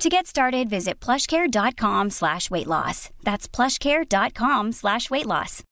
To get started, visit plushcare.com slash weight loss. That's plushcare.com slash weight loss.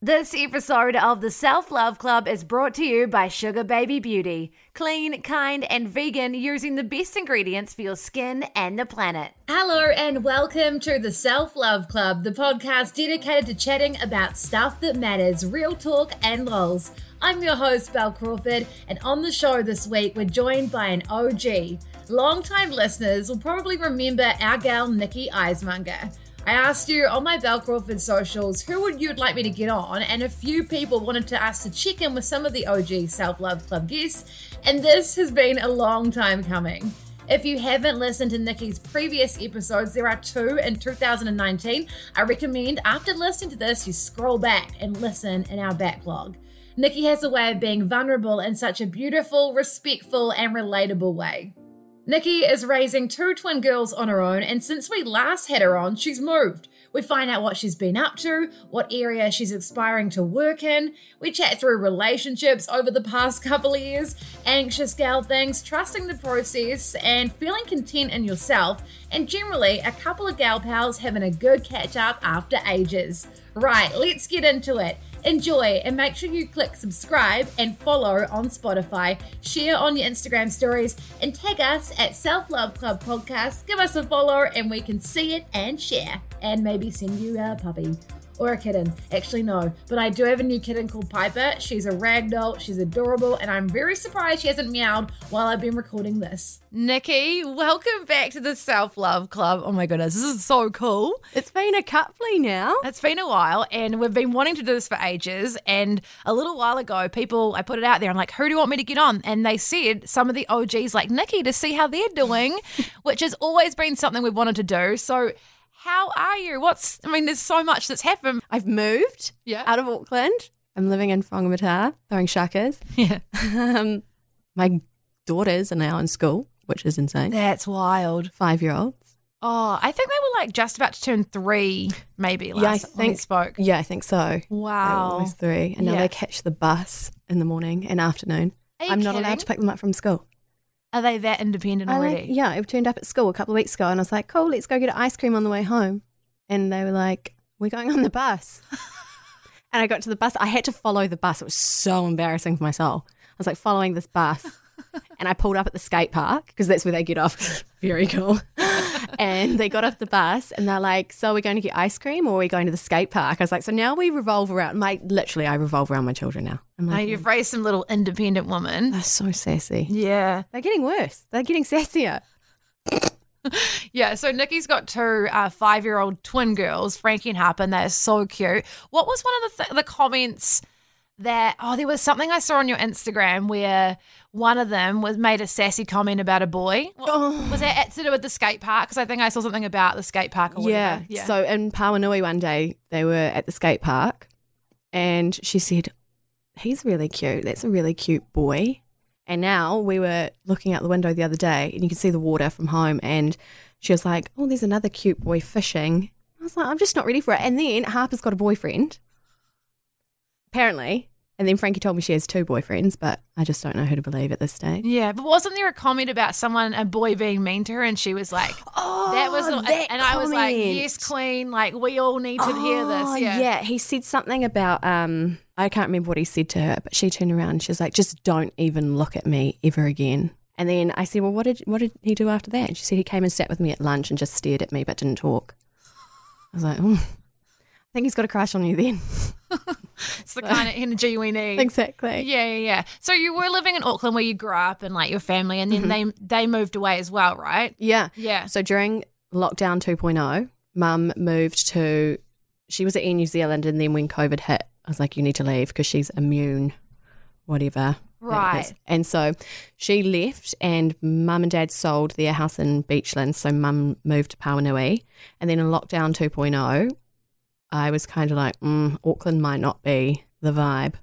This episode of the Self Love Club is brought to you by Sugar Baby Beauty. Clean, kind, and vegan using the best ingredients for your skin and the planet. Hello, and welcome to the Self Love Club, the podcast dedicated to chatting about stuff that matters, real talk and lols. I'm your host, Bel Crawford, and on the show this week, we're joined by an OG. Longtime listeners will probably remember our gal Nikki Isemonger. I asked you on my Bel Crawford socials who would you'd like me to get on, and a few people wanted to ask to check in with some of the OG Self Love Club guests, and this has been a long time coming. If you haven't listened to Nikki's previous episodes, there are two in 2019. I recommend after listening to this, you scroll back and listen in our backlog. Nikki has a way of being vulnerable in such a beautiful, respectful, and relatable way. Nikki is raising two twin girls on her own, and since we last had her on, she's moved. We find out what she's been up to, what area she's aspiring to work in. We chat through relationships over the past couple of years, anxious gal things, trusting the process, and feeling content in yourself, and generally a couple of gal pals having a good catch up after ages. Right, let's get into it. Enjoy and make sure you click subscribe and follow on Spotify. Share on your Instagram stories and tag us at Self Love Club Podcast. Give us a follow and we can see it and share. And maybe send you a puppy or a kitten. Actually, no. But I do have a new kitten called Piper. She's a ragdoll. She's adorable, and I'm very surprised she hasn't meowed while I've been recording this. Nikki, welcome back to the Self Love Club. Oh my goodness, this is so cool. It's been a couple now. It's been a while, and we've been wanting to do this for ages. And a little while ago, people, I put it out there. I'm like, who do you want me to get on? And they said some of the OGs like Nikki to see how they're doing, which has always been something we've wanted to do. So how are you? What's, I mean, there's so much that's happened. I've moved Yeah. out of Auckland. I'm living in Whangamata, throwing shakas. Yeah. Um, my daughters are now in school, which is insane. That's wild. Five year olds. Oh, I think they were like just about to turn three, maybe last Yeah, I think- spoke. Yeah, I think so. Wow. almost three. And now Yeah. they catch the bus in the morning and afternoon. I'm not allowed to pick them up from school. Are they that independent I already? like, yeah, I turned up at school a couple of weeks ago and I was like, cool, let's go get ice cream on the way home. And they were like, we're going on the bus. and I got to the bus. I had to follow the bus. It was so embarrassing for my soul. I was like following this bus. and I pulled up at the skate park because that's where they get off. Very cool. And they got off the bus and they're like, so we're going to get ice cream or are we going to the skate park? I was like, so now we revolve around. My literally, I revolve around my children now. I'm like, you've raised some little independent woman. they're so sassy. Yeah. They're getting worse. They're getting sassier. Yeah. So Nikki's got two uh, five year old twin girls, Frankie and Harper, and they're so cute. What was one of the, th- the comments that, oh, there was something I saw on your Instagram where one of them was made a sassy comment about a boy. Oh. Was that to do with the skate park? Because I think I saw something about the skate park or Yeah. Yeah. So in Pauanui one day, they were at the skate park and she said, He's really cute. That's a really cute boy. And now we were looking out the window the other day and you can see the water from home. And she was like, Oh, there's another cute boy fishing. I was like, I'm just not ready for it. And then Harper's got a boyfriend, apparently. And then Frankie told me she has two boyfriends, but I just don't know who to believe at this stage. Yeah, but wasn't there a comment about someone, a boy being mean to her, and she was like, Oh, "That was," that and I was like, comment. "Yes, Queen, like we all need to hear Oh, this." Yeah, he said something about um I can't remember what he said to her, but she turned around and she was like, "Just don't even look at me ever again." And then I said, "Well, what did what did he do after that?" And she said he came and sat with me at lunch and just stared at me but didn't talk. I was like, oh, "I think he's got a crush on you then." The kind of energy we need. exactly. Yeah, yeah, yeah. So you were living in Auckland where you grew up and like your family, and then Mm-hmm. they they moved away as well, right? Yeah. Yeah. So during lockdown 2.0, mum moved to, she was at Air New Zealand. And then when COVID hit, I was like, you need to leave because she's immune, whatever. Right. And so she left, and mum and dad sold their house in Beachland. So mum moved to Pauanui. And then in lockdown 2.0, I was kind of like, mm, Auckland might not be the vibe.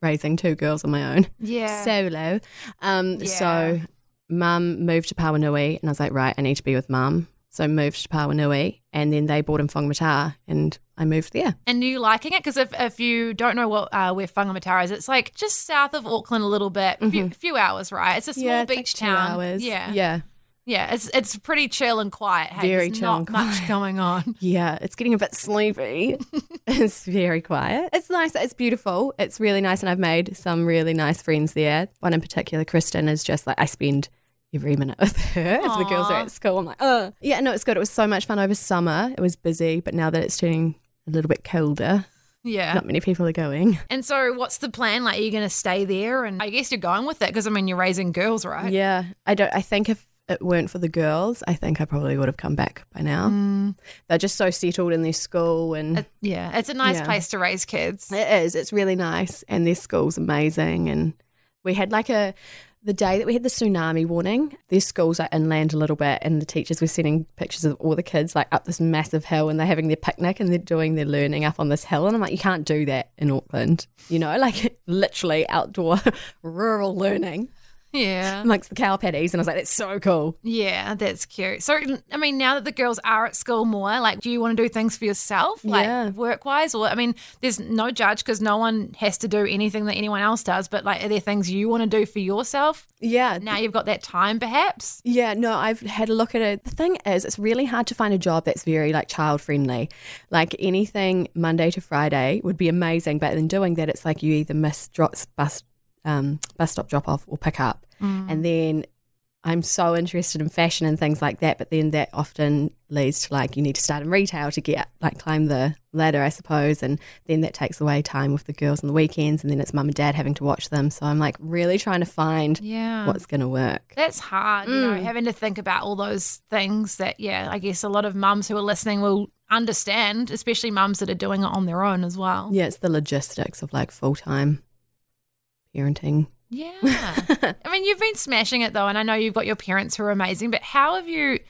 Raising two girls on my own, Yeah. solo. Um, Yeah. so mum moved to Pauanui, and I was like, right, I need to be with mum. So moved to Pauanui, and then they bought in Whangamata, and I moved there. And you liking it? Because if, if you don't know what uh, where Whangamatara is, it's like just south of Auckland a little bit, a few, few hours, right? It's a small Mm-hmm. it's beach like town. hours. Yeah, yeah, yeah. It's it's pretty chill and quiet. Hey, Very chill not and much going on. Yeah, it's getting a bit sleepy. it's very quiet. It's nice. It's beautiful. It's really nice. And I've made some really nice friends there. One in particular, Kristen, is just like, I spend every minute with her. If the girls are at school, I'm like, oh. Yeah, no, it's good. It was so much fun over summer. It was busy, but now that it's turning a little bit colder, Yeah. not many people are going. And so, what's the plan? Like, are you going to stay there? And I guess you're going with it because I mean, you're raising girls, right? Yeah, I don't. I think if it weren't for the girls, I think I probably would have come back by now. Mm, They're just so settled in their school and. it- yeah. It's a nice Yeah. place to raise kids. It is. It's really nice, and their school's amazing. And we had like a the day that we had the tsunami warning. Their schools are inland a little bit, and the teachers were sending pictures of all the kids like up this massive hill, and they're having their picnic and they're doing their learning up on this hill. And I'm like, you can't do that in Auckland, you know, like literally outdoor rural learning Yeah. amongst the cow patties. And I was like, that's so cool. Yeah, that's cute. So, I mean, now that the girls are at school more, like, do you want to do things for yourself, like Yeah. work wise? Or, I mean, there's no judge because no one has to do anything that anyone else does, but like, are there things you want to do for yourself? Yeah, Now you've got that time, perhaps? Yeah, no, I've had a look at it. The thing is, it's really hard to find a job that's very like child friendly. Like anything Monday to Friday would be amazing, but in doing that, it's like you either miss drops bus um, bus stop drop off or pick up, and then I'm so interested in fashion and things like that. But then that often leads to like you need to start in retail to get like climb the ladder, I suppose, and then that takes away time with the girls on the weekends, and then it's mum and dad having to watch them. So I'm like really trying to find Yeah. what's going to work. That's hard, you know, Mm. having to think about all those things that, yeah, I guess a lot of mums who are listening will understand, especially mums that are doing it on their own as well. Yeah, it's the logistics of like full time parenting. Yeah. I mean, you've been smashing it though, and I know you've got your parents who are amazing, but how have you?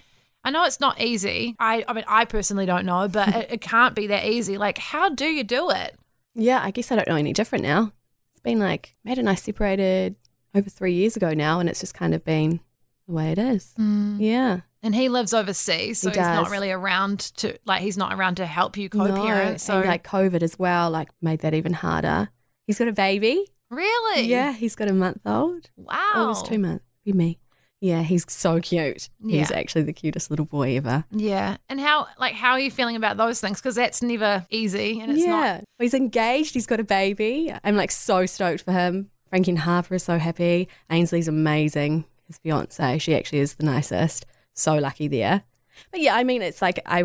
I know it's not easy. I, I mean, I personally don't know, but it, it can't be that easy. Like, how do you do it? Yeah, I guess I don't know any different now. It's been like Matt and I separated over three years ago now, and it's just kind of been the way it is. Mm. Yeah. And he lives overseas, so He he's not really around to like he's not around to help you co-parent. so and like COVID as well, like made that even harder. He's got a baby. Really, Yeah, he's got a month old. wow, Oh, it's two months. Be me. Yeah, he's so cute. He's actually the cutest little boy ever. Yeah, and how like how are you feeling about those things? Because that's never easy, and it's yeah. not. He's engaged. He's got a baby. I'm like so stoked for him. Frankie and Harper is so happy. Ainsley's amazing. His fiance, she actually is the nicest. So lucky there. But yeah, I mean, it's like I,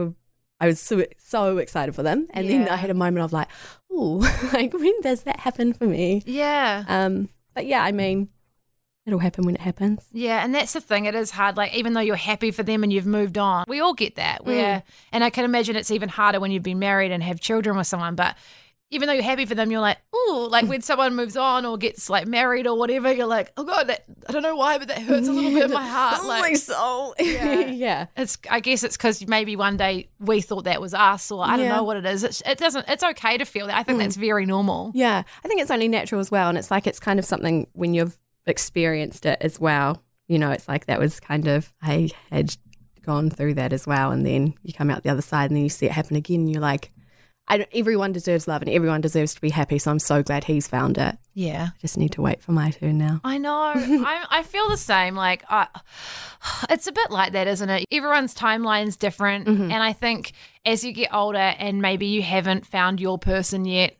I was so, so excited for them, and then I had a moment of like, oh, like when does that happen for me? Yeah, Um, but yeah, I mean, it'll happen when it happens. Yeah, and that's the thing. It is hard. Like, even though you're happy for them and you've moved on, we all get that. Where, and I can imagine it's even harder when you've been married and have children with someone. But even though you're happy for them, you're like, oh, like mm. when someone moves on or gets like married or whatever, you're like, oh god, that I don't know why, but that hurts a little bit in my heart. like, my soul. Yeah. yeah. it's I guess it's because maybe one day we thought that was us, or I don't Yeah. know what it is. It's, it doesn't. It's okay to feel that. I think mm. that's very normal. Yeah, I think it's only natural as well. And it's like it's kind of something when you've experienced it as well. You know, it's like that was kind of, I had gone through that as well. And then you come out the other side and then you see it happen again. And you're like, I everyone deserves love and everyone deserves to be happy. So I'm so glad he's found it. Yeah. I just need to wait for my turn now. I know. I I feel the same. Like I, it's a bit like that, isn't it? Everyone's timeline's different, mm-hmm. and I think as you get older and maybe you haven't found your person yet,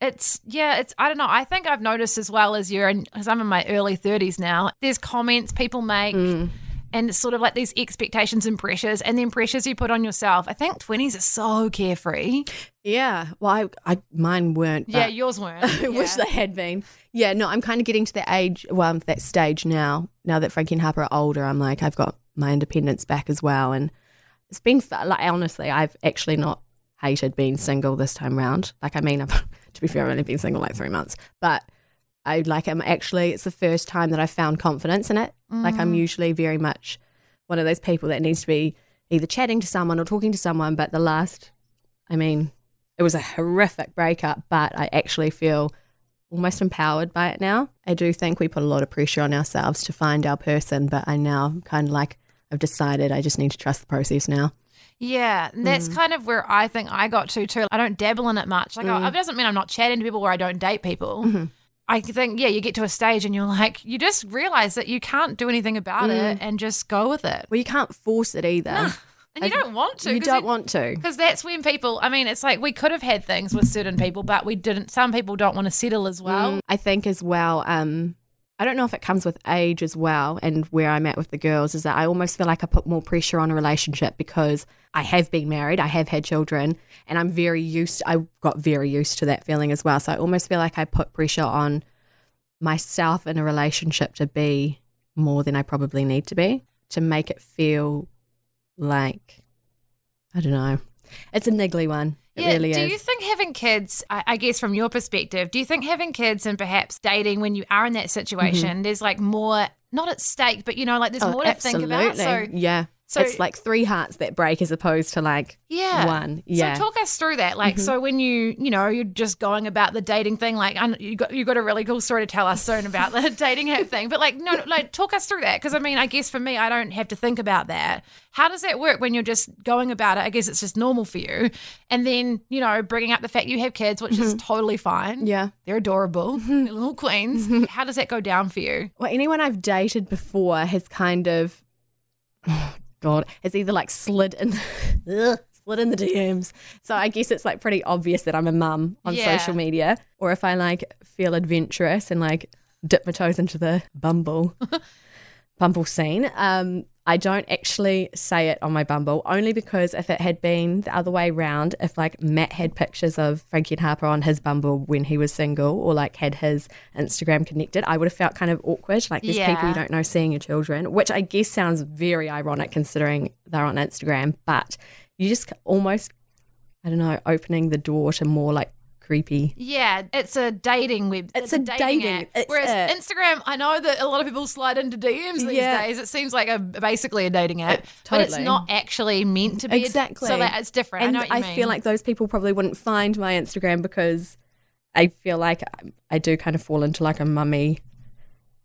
it's yeah, it's I don't know. I think I've noticed as well as you're in, because I'm in my early 30s now. There's comments people make. Mm. And sort of like these expectations and pressures, and then pressures you put on yourself. I think 20s are so carefree. Yeah. Well, I, I mine weren't. yeah, yours weren't. I wish they had been. Yeah, no, I'm kind of getting to the age, well, I'm that stage now. Now that Frankie and Harper are older, I'm like, I've got my independence back as well. And it's been, like, honestly, I've actually not hated being single this time round. Like, I mean, I've, to be fair, I've only been single like three months, but I like, I'm actually, it's the first time that I've found confidence in it. Like, I'm usually very much one of those people that needs to be either chatting to someone or talking to someone, but the last, I mean, it was a horrific breakup, but I actually feel almost empowered by it now. I do think we put a lot of pressure on ourselves to find our person, but I now kind of like I've decided I just need to trust the process now. Yeah, that's Mm. kind of where I think I got to too. I don't dabble in it much. Like, Mm. it doesn't mean I'm not chatting to people where I don't date people. Mm-hmm. I think, yeah, you get to a stage and you're like, you just realize that you can't do anything about Mm. it and just go with it. Well, you can't force it either. And you don't want to. you don't want to. Because that's when people, I mean, it's like we could have had things with certain people, but we didn't. Some people don't want to settle as well. Mm, I think as well, um, I don't know if it comes with age as well, and where I'm at with the girls is that I almost feel like I put more pressure on a relationship because I have been married, I have had children, and I'm very used. I got very used to that feeling as well. So I almost feel like I put pressure on myself in a relationship to be more than I probably need to be to make it feel like I don't know. It's a niggly one. It really do is. you think having kids, I, I guess from your perspective, do you think having kids and perhaps dating when you are in that situation, there's like more, not at stake, but you know, like there's Mm-hmm. Oh, more to think about? So, yeah. So- it's like three hearts that break as opposed to like yeah. one. Yeah. Mm-hmm. So talk us through that. Like, so when you, you know, you're just going about the dating thing, like, you got you got a really cool story to tell us soon about the dating app thing. But like, no, like, talk us through that because I mean, I guess for me, I don't have to think about that. How does that work when you're just going about it? I guess it's just normal for you, and then you know, bringing up the fact you have kids, which is totally fine. Mm-hmm. yeah. They're adorable, they're little queens. How does that go down for you? Well, anyone I've dated before has kind of, God, has either like slid in, slid in the DMs. So I guess it's like pretty obvious that I'm a mum on Yeah. social media. Or if I like feel adventurous and like dip my toes into the Bumble, Bumble scene, um, I don't actually say it on my Bumble only because if it had been the other way round, if like Matt had pictures of Frankie and Harper on his Bumble when he was single or like had his Instagram connected, I would have felt kind of awkward. Like there's people you don't know seeing your children, which I guess sounds very ironic considering they're on Instagram, but you just almost, I don't know, opening the door to more like creepy. Yeah, it's a dating web. It's a dating- app. it's Whereas a- Instagram, I know that a lot of people slide into DMs these Yeah. days. It seems like a basically a dating app, but it's not actually meant to be. a- Exactly. so that it's different. And I know what you mean. feel like those people probably wouldn't find my Instagram because I feel like I- I do kind of fall into like a mummy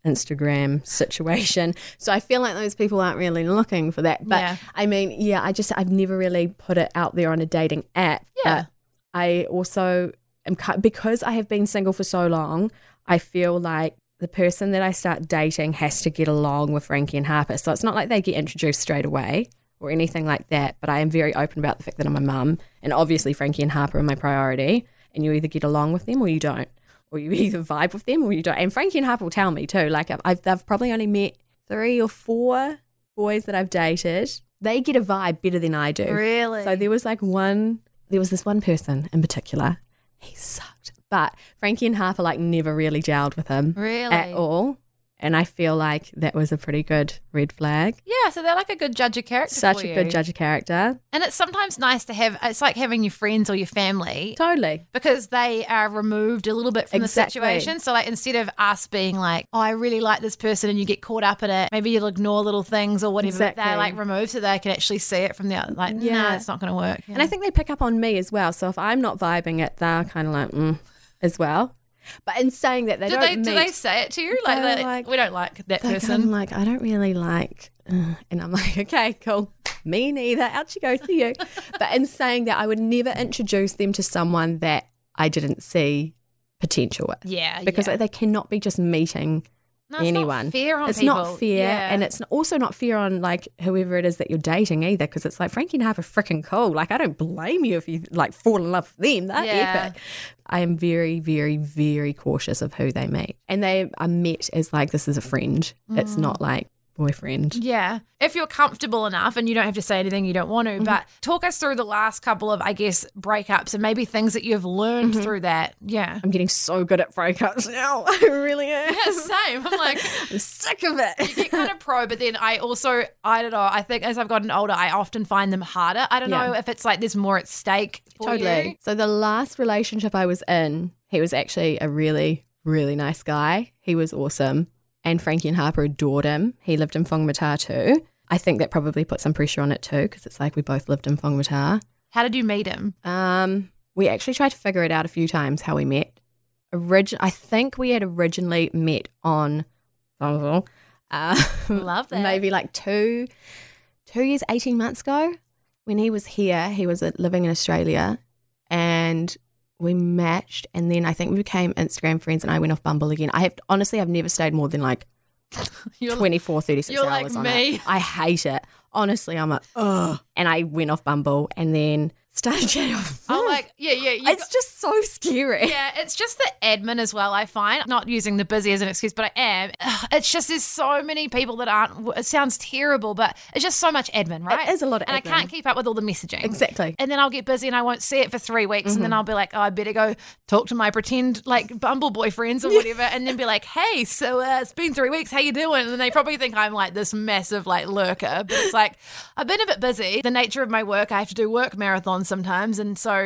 Instagram situation. So I feel like those people aren't really looking for that. But Yeah. I mean, yeah, I just I've never really put it out there on a dating app. Yeah. I also am because I have been single for so long, I feel like the person that I start dating has to get along with Frankie and Harper. So it's not like they get introduced straight away or anything like that. But I am very open about the fact that I'm a mum. And obviously, Frankie and Harper are my priority. And you either get along with them or you don't. Or you either vibe with them or you don't. And Frankie and Harper will tell me too. Like, I've, I've, I've probably only met three or four boys that I've dated. They get a vibe better than I do. really. So there was like one, there was this one person in particular. He sucked. But Frankie and Harper like never really gelled with him really at all. And I feel like that was a pretty good red flag. Yeah, so they're like a good judge of character. Such a good judge of character. And it's sometimes nice to have. It's like having your friends or your family. Totally. because they are removed a little bit from Exactly. the situation. So, like, instead of us being like, "Oh, I really like this person," and you get caught up in it, maybe you'll ignore little things or whatever. Exactly. they're like removed, so they can actually see it from the outside. Like, yeah, Yeah. it's not going to work. And I think they pick up on me as well. So if I'm not vibing it, they're kind of like, mm, as well. But in saying that, they do don't they meet, do they say it to you like that? like- we don't like that person. like, I don't really like, uh, and I'm like, okay, cool. Me neither. Out you go, see you. but in saying that, I would never introduce them to someone that I didn't see potential with. yeah, Because yeah. they cannot be just meeting No, it's anyone. Not fair on it's people. not fair, Yeah. and it's also not fair on like whoever it is that you're dating either. Because it's like Frankie and Harper are freaking cool. Like I don't blame you if you like fall in love with them. They're Yeah. epic. I am very, very, very cautious of who they meet, and they are met as like this is a friend. It's Mm. not like boyfriend. Yeah. If you're comfortable enough and you don't have to say anything you don't want to, Mm-hmm. but talk us through the last couple of, I guess, breakups and maybe things that you've learned Mm-hmm. through that. Yeah. I'm getting so good at breakups now. I really am. Yeah, same. I'm like, I'm sick of it. You get kind of pro, but then I also, I don't know, I think as I've gotten older, I often find them harder. I don't Yeah. know if it's like there's more at stake. For Totally. You. So the last relationship I was in, he was actually a really, really nice guy. He was awesome. And Frankie and Harper adored him. He lived in Whangamata too. I think that probably put some pressure on it too, because it's like we both lived in Whangamata. How did you meet him? Um, we actually tried to figure it out a few times how we met. Origin, I think we had originally met on uh, Love that. maybe like two, two years, eighteen months ago, when he was here. He was uh, living in Australia, and we matched. And then I think we became Instagram friends, and I went off Bumble again. I have honestly, I've never stayed more than like You're 24, 36 you're like hours on me. it. I hate it. Honestly, I'm like, ugh. And I went off Bumble and then I'm like, yeah, yeah. It's just so scary. Yeah, it's just the admin as well. I find not using the busy as an excuse, but I am. It's just there's so many people that aren't. It sounds terrible, but it's just so much admin, right? is a lot of and I can't keep up with all the messaging. Exactly. And then I'll get busy and I won't see it for three weeks, and then I'll be like, oh, I better go talk to my pretend like Bumble boyfriends or whatever, and then be like, hey, so uh, it's been three weeks, how you doing? And they probably think I'm like this massive like lurker, but it's like I've been a bit busy. The nature of my work, I have to do work marathons sometimes, and so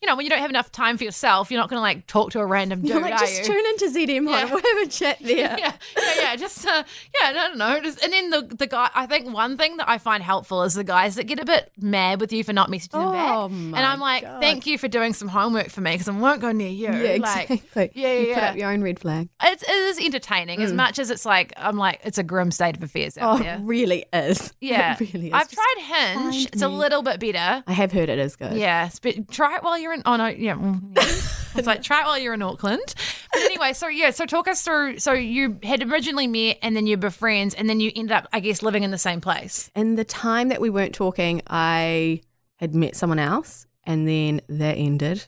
you know when you don't have enough time for yourself, you're not going to like talk to a random dude, You're like, just you? tune into ZM Yeah. We'll have a chat there. yeah, yeah, yeah. Just uh, yeah, I don't know. Just, and then the the guy. I think one thing that I find helpful is the guys that get a bit mad with you for not messaging them back. Oh, and I'm like, God. thank you for doing some homework for me because I won't go near you. Yeah, like, exactly. Yeah, yeah, you put up your own red flag. It's, it is entertaining as much as it's like I'm like it's a grim state of affairs out Oh, there. it really is. Yeah, It really is. I've Just tried Hinge. It's a little bit better. I have heard it is good. Yeah, but try it while you're in. Oh no, yeah, mm, it's like try it while you're in Auckland. But anyway, so yeah, so talk us through. So you had originally met, and then you were friends, and then you ended up, I guess, living in the same place. In the time that we weren't talking, I had met someone else and then that ended.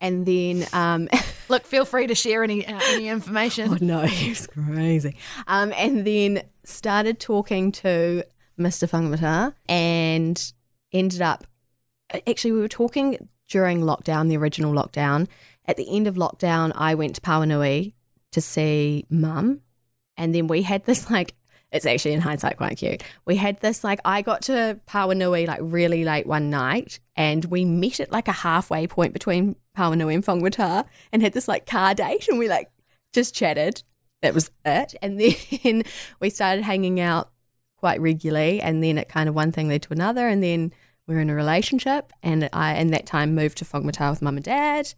And then um Look, feel free to share any uh, any information. Oh no, he was crazy. Um, and then started talking to Mr. Whangamata and ended up. Actually, we were talking during lockdown, the original lockdown. At the end of lockdown, I went to Pauanui to see mum, and then we had this like. It's actually in hindsight quite cute. We had this like I got to Pauanui like really late one night, and we met at like a halfway point between Pauanui and Whangamata, and had this like car date, and we like just chatted. That was it. And then we started hanging out quite regularly. And then it kind of one thing led to another. And then we were in a relationship. And I, in that time, moved to Whangamata with mum and dad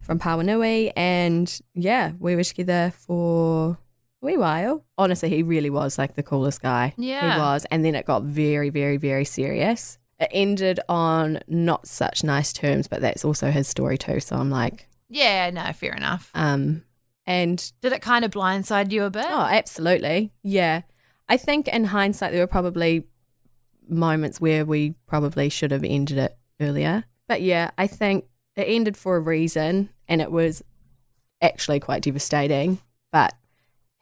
from Pauanui. And yeah, we were together for a wee while. Honestly, he really was like the coolest guy. Yeah. He was. And then it got very, very, very serious. It ended on not such nice terms, but that's also his story too. So I'm like, Yeah, no, fair enough. um, and Did it kind of blindside you a bit? Oh, absolutely. Yeah. I think in hindsight, there were probably moments where we probably should have ended it earlier. But yeah, I think it ended for a reason and it was actually quite devastating. But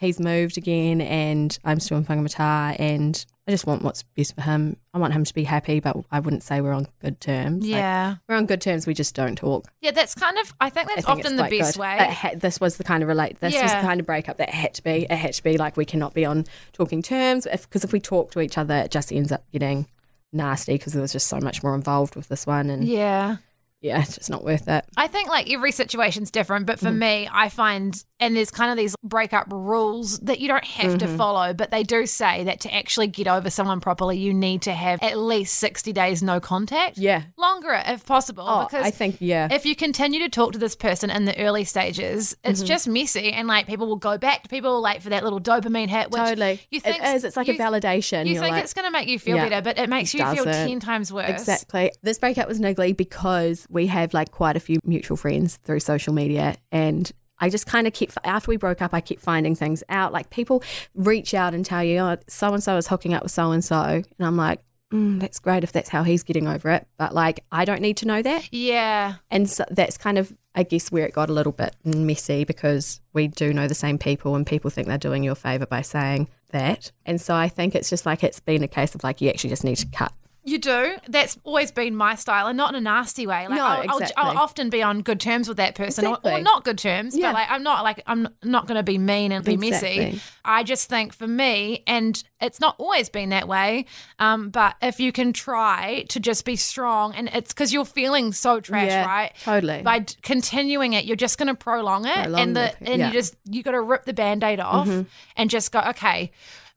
he's moved again and I'm still in Whangamata and I just want what's best for him. I want him to be happy, but I wouldn't say we're on good terms. Like, yeah, we're on good terms, we just don't talk. yeah. That's kind of. I think I that's think often the best good. way. Ha- this was the kind of relate. This was the kind of breakup that had to be. It had to be like we cannot be on talking terms because if, we talk to each other, it just ends up getting nasty because there was just so much more involved with this one, and yeah, yeah. it's just not worth it. I think like every situation's different, but for Mm-hmm. me, I find and there's kind of these breakup rules that you don't have to Mm-hmm. follow, but they do say that to actually get over someone properly, you need to have at least 60 days no contact. Yeah. Longer if possible. Oh, because I think yeah. if you continue to talk to this person in the early stages, it's Mm-hmm. just messy and like people will go back to people like for that little dopamine hit, which totally, you think it is. It's like a validation. You You're think like, it's going to make you feel Yeah. better, but it makes It you feel doesn't. 10 times worse. Exactly. This breakup was niggly because we have like quite a few mutual friends through social media and I just kind of kept after we broke up I kept finding things out. Like people reach out and tell you oh so and so is hooking up with so and so and I'm like mm, that's great if that's how he's getting over it but like I don't need to know that. Yeah. and so that's kind of I guess where it got a little bit messy because we do know the same people and people think they're doing you a favor by saying that. And so I think it's just like it's been a case of like you actually just need to cut You do. That's always been my style, and not in a nasty way. Like No, I'll, I'll- exactly. I'll, often be on good terms with that person, or, or not good terms. Yeah. But like, I'm not like I'm not going to be mean and be messy. I just think for me, and it's not always been that way. Um, but if you can try to just be strong, and it's because you're feeling so trash, Yeah, right? totally. By d- continuing it, you're just going to prolong it, Prolong and the the- and yeah. you just you got to rip the band-aid off Mm-hmm. and just go, okay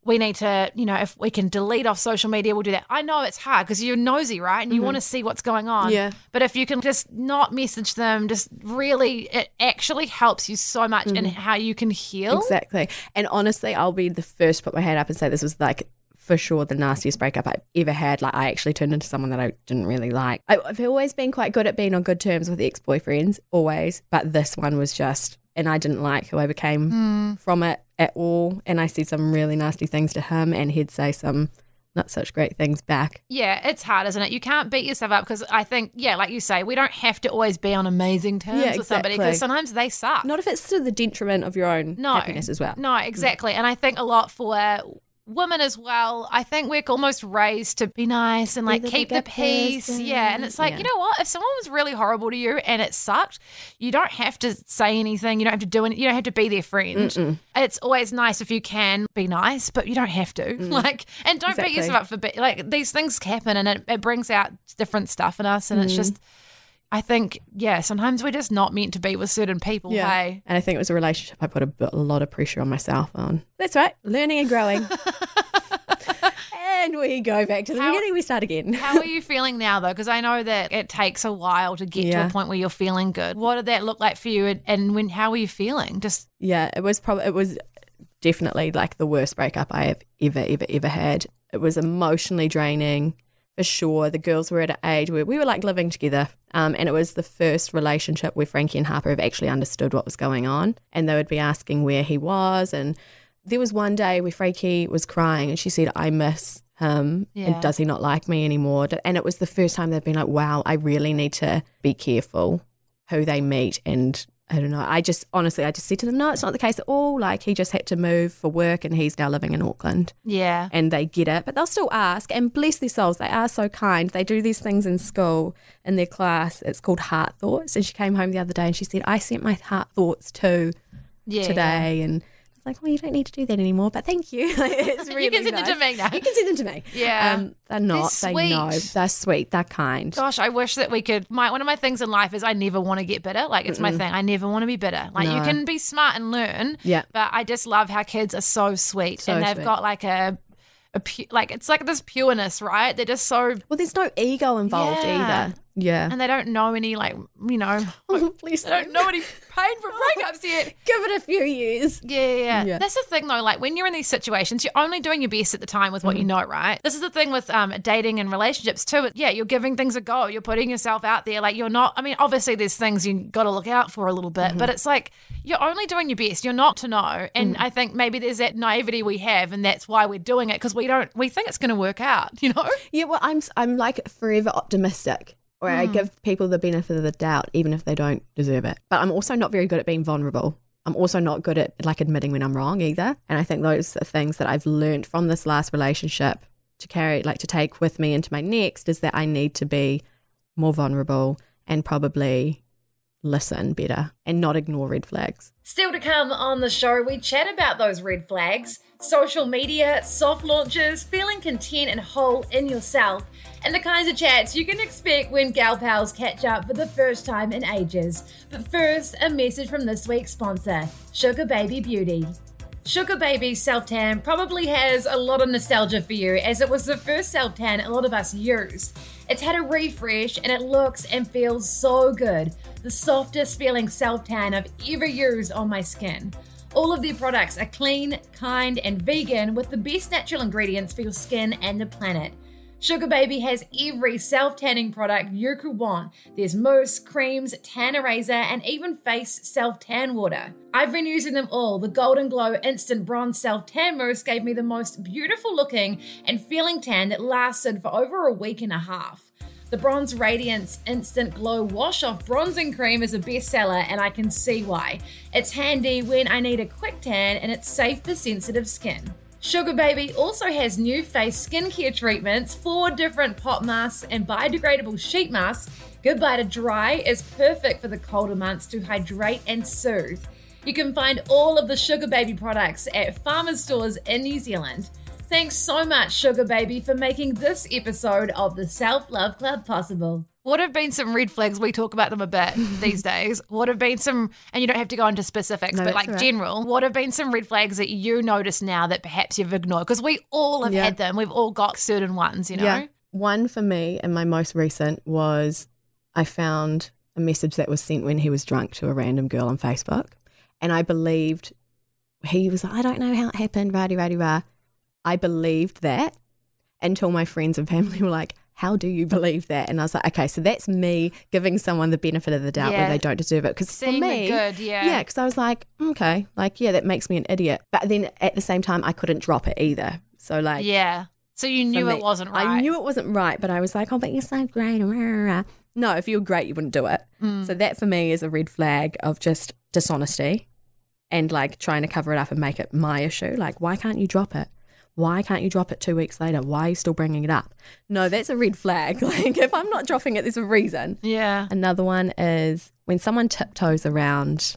we need to, you know, if we can delete off social media, we'll do that. I know it's hard because you're nosy, right? And you mm-hmm. want to see what's going on. Yeah. But if you can just not message them, just really, it actually helps you so much in mm-hmm. how you can heal. Exactly. And honestly, I'll be the first to put my hand up and say this was like for sure the nastiest breakup I've ever had. Like I actually turned into someone that I didn't really like. I- I've always been quite good at being on good terms with ex boyfriends, always. But this one was just, and I didn't like who I became mm. from it at all. And I said some really nasty things to him, and he'd say some not such great things back. Yeah, it's hard, isn't it? You can't beat yourself up because I think, yeah, like you say, we don't have to always be on amazing terms Yeah, with somebody because sometimes they suck. Not if it's to the detriment of your own no, happiness as well. No, mm. exactly. And I think a lot for women as well. I think we're almost raised to be nice and like the keep the peace. person. Yeah, and it's like Yeah. you know what? If someone was really horrible to you and it sucked, you don't have to say anything. You don't have to do anything. You don't have to be their friend. It's always nice if you can be nice, but you don't have to. Mm. Like, and don't beat yourself up for be- like these things happen and it, it brings out different stuff in us, and it's mm. just. I think, yeah, sometimes we're just not meant to be with certain people. Hey, And I think it was a relationship I put a, bit, a lot of pressure on myself on. That's right. Learning and growing. and we go back to the How- beginning. We start again. How are you feeling now, though? Because I know that it takes a while to get to a point where you're feeling good. What did that look like for you? And, and when? How were you feeling? Just Yeah, it was probably it was definitely like the worst breakup I have ever ever ever had. It was emotionally draining for sure. The girls were at an age where we were like living together, um, and it was the first relationship where Frankie and Harper have actually understood what was going on, and they would be asking where he was. And there was one day where Frankie was crying, and she said, "I miss." Him Yeah. and does he not like me anymore? And it was the first time they'd been like, wow, I really need to be careful who they meet and I don't know. I just honestly, I just said to them, no, it's not the case at all. Like he just had to move for work, and he's now living in Auckland, yeah, and they get it, but they'll still ask. And bless their souls, they are so kind. They do these things in school in their class. It's called Heart Thoughts, and she came home the other day and she said, I sent my heart thoughts to yeah. today, and. Like, well, you don't need to do that anymore, but thank you. It's You can send them to me now. You can send them to me. Yeah. um, they're not. They're they know. sweet. They're sweet. They're kind. Gosh, I wish that we could. My one of my things in life is I never want to get bitter. Like it's my thing. I never want to be bitter. Like you can be smart and learn. Yeah. But I just love how kids are so sweet So and they've sweet. got like a, a pu- like it's like this pureness, right? They're just so Well, there's no ego involved Yeah. either. Yeah. and they don't know any like you know Oh, please they don't know any pain from breakups yet. Give it a few years. Yeah, yeah, yeah. That's the thing, though. Like when you're in these situations, you're only doing your best at the time with what you Mm-hmm. know, right? This is the thing with um, dating and relationships too. Yeah, you're giving things a go. You're putting yourself out there. Like you're not. I mean, obviously, there's things you got to look out for a little bit, Mm-hmm. but it's like you're only doing your best. You're not to know. And Mm. I think maybe there's that naivety we have, and that's why we're doing it because we don't. We think it's going to work out. You know? Yeah, well, I'm I'm like forever optimistic, or I hmm. give people the benefit of the doubt, even if they don't deserve it. But I'm also not very good at being vulnerable. I'm also not good at like admitting when I'm wrong either. And I think those are things that I've learned from this last relationship to carry, like to take with me into my next, is that I need to be more vulnerable and probably listen better and not ignore red flags. Still to come on the show, we chat about those red flags, social media, soft launches, feeling content and whole in yourself, and the kinds of chats you can expect when gal pals catch up for the first time in ages. But first, a message from this week's sponsor, Sugar Baby Beauty. Sugar Baby Self Tan probably has a lot of nostalgia for you as it was the first self tan a lot of us used. It's had a refresh and it looks and feels so good. The softest feeling self tan I've ever used on my skin. All of their products are clean, kind, and vegan with the best natural ingredients for your skin and the planet. Sugar Baby has every self tanning product you could want. There's mousse, creams, tan eraser, and even face self tan water. I've been using them all. The Golden Glow Instant Bronze Self Tan Mousse gave me the most beautiful looking and feeling tan that lasted for over a week and a half. The Bronze Radiance Instant Glow Wash Off Bronzing Cream is a bestseller, and I can see why. It's handy when I need a quick tan and it's safe for sensitive skin. Sugar Baby also has new face skincare treatments, four different pot masks, and biodegradable sheet masks. Goodbye to Dry is perfect for the colder months to hydrate and soothe. You can find all of the Sugar Baby products at farmers stores in New Zealand. Thanks so much, Sugar Baby, for making this episode of the Self Love Club possible. What have been some red flags? We talk about them a bit these days. What have been some, and you don't have to go into specifics, No, but like right. general, what have been some red flags that you notice now that perhaps you've ignored? Because we all have Yeah. had them. We've all got certain ones, you know? Yeah. One for me and my most recent was I found a message that was sent when he was drunk to a random girl on Facebook. And I believed he was like, I don't know how it happened, rah rah rah. I believed that until my friends and family were like, How do you believe that? And I was like, Okay, so that's me giving someone the benefit of the doubt Yeah. where they don't deserve it. Because for me, good, yeah. yeah, because I was like, okay, like, yeah, that makes me an idiot. But then at the same time, I couldn't drop it either. So, like, Yeah. So you knew me. it wasn't right. I knew it wasn't right, but I was like, oh, but you're so great. No, if you were great, you wouldn't do it. Mm. So that for me is a red flag of just dishonesty and like trying to cover it up and make it my issue. Like, why can't you drop it? Why can't you drop it two weeks later? Why are you still bringing it up? No, that's a red flag. Like, if I'm not dropping it, there's a reason. Yeah. Another one is when someone tiptoes around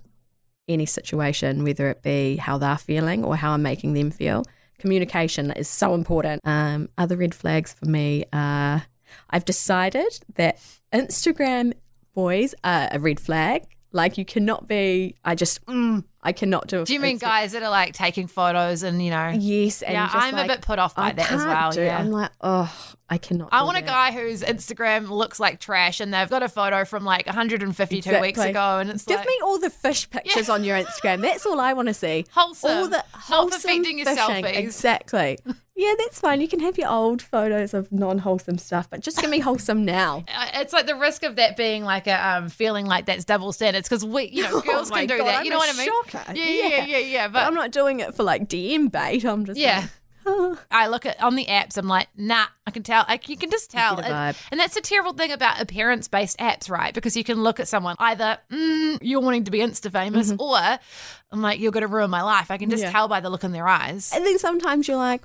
any situation, whether it be how they're feeling or how I'm making them feel. Communication is so important. Um, other red flags for me are I've decided that Instagram boys are a red flag. Like you cannot be. I just mm, I cannot do. Do you mean guys that are like taking photos and, you know? Yes, and Yeah, I'm a bit put off by I that as well, do- yeah. I'm like, oh, I cannot. I want a guy whose Instagram looks like trash and they've got a photo from like 152 weeks ago and it's like Give like me all the fish pictures on your Instagram. That's all I want to see. Wholesome. All the Not wholesome perfecting your fishing. selfies. Exactly. Yeah, that's fine. You can have your old photos of non-wholesome stuff, but just give me wholesome now. Uh, it's like the risk of that being like a um, feeling like that's double standards because we, you know, girls Oh can do God, that. I'm you know what I mean? shocker. Yeah, yeah, yeah, yeah, yeah. But But I'm not doing it for like DM bait. I'm just yeah. like, oh. I look at on the apps. I'm like, nah. I can tell. Like you can just tell. And- And that's a terrible thing about appearance-based apps, right? Because you can look at someone either mm, you're wanting to be insta famous, or I'm like, you're going to ruin my life. I can just Mm-hmm. Yeah. tell by the look in their eyes. And then sometimes you're like,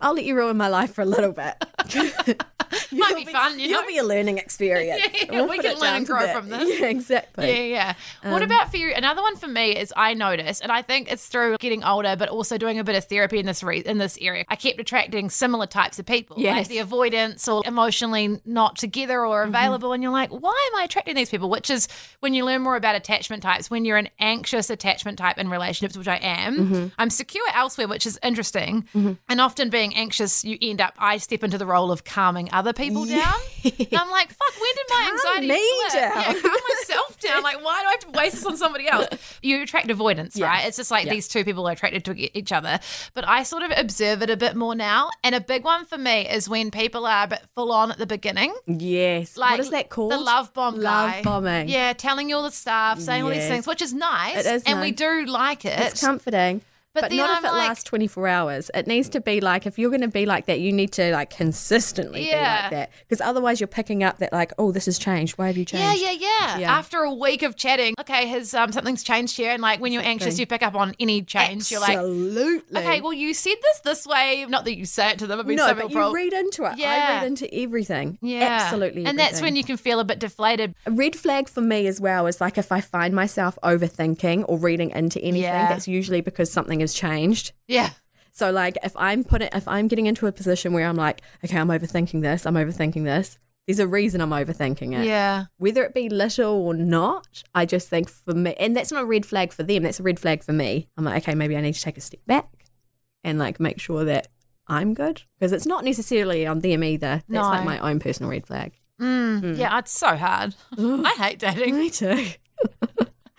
I'll let you ruin my life for a little bit. Might be fun, you You'll be a learning experience. Yeah, yeah, we can learn and grow from this. Yeah, exactly. Yeah, yeah. yeah. what Um, about for you? Another one for me is I noticed, and I think it's through getting older, but also doing a bit of therapy in this re- in this area. I kept attracting similar types of people, like Yes. the avoidance or emotionally not together or Mm-hmm. available, and you're like, why am I attracting these people? Which is when you learn more about attachment types. When you're an anxious attachment type in relationships, which I am, Mm-hmm. I'm secure elsewhere, which is interesting. And often being anxious, you end up. I step into the role of calming other people down. And I'm like, fuck, when did my Calm anxiety me flip? down. Yeah, calm myself down. Like, why do I have to waste this on somebody else? You attract avoidance, Yeah. right? It's just like Yeah. these two people are attracted to each other. But I sort of observe it a bit more now. And a big one for me is when people are a bit full on at the beginning. Yes. Like what is that called? The love bomb Love guy. bombing. Yeah, telling you all the stuff, saying all these things, which is nice. It is and we do like it. It's comforting. But But, not I'm if it like- lasts 24 hours. It needs to be like, if you're going to be like that, you need to like consistently be like that. Because otherwise you're picking up that like, oh, this has changed. Why have you changed? yeah, yeah, Yeah. After a week of chatting, okay, has um, something's changed here? And like when you're anxious, you pick up on any change. You're like, Absolutely. okay, well, you said this this way. Not that you say it to them. No, some but you read into it. Yeah. I Yeah. read into everything. yeah, Absolutely. And that's when you can feel a bit deflated. A red flag for me as well is like if I find myself overthinking or reading into anything, Yeah. that's usually because something has changed. Yeah, So like if I'm putting if I'm getting into a position where I'm like, okay, I'm overthinking this, I'm overthinking this. There's a reason I'm overthinking it. yeah, Whether it be little or not, I just think for me and that's not a red flag for them, that's a red flag for me. I'm like, okay, maybe I need to take a step back and like make sure that I'm good. Because it's not necessarily on them either. That's No. like my own personal red flag. mm, yeah. It's so hard. I hate dating, Me too.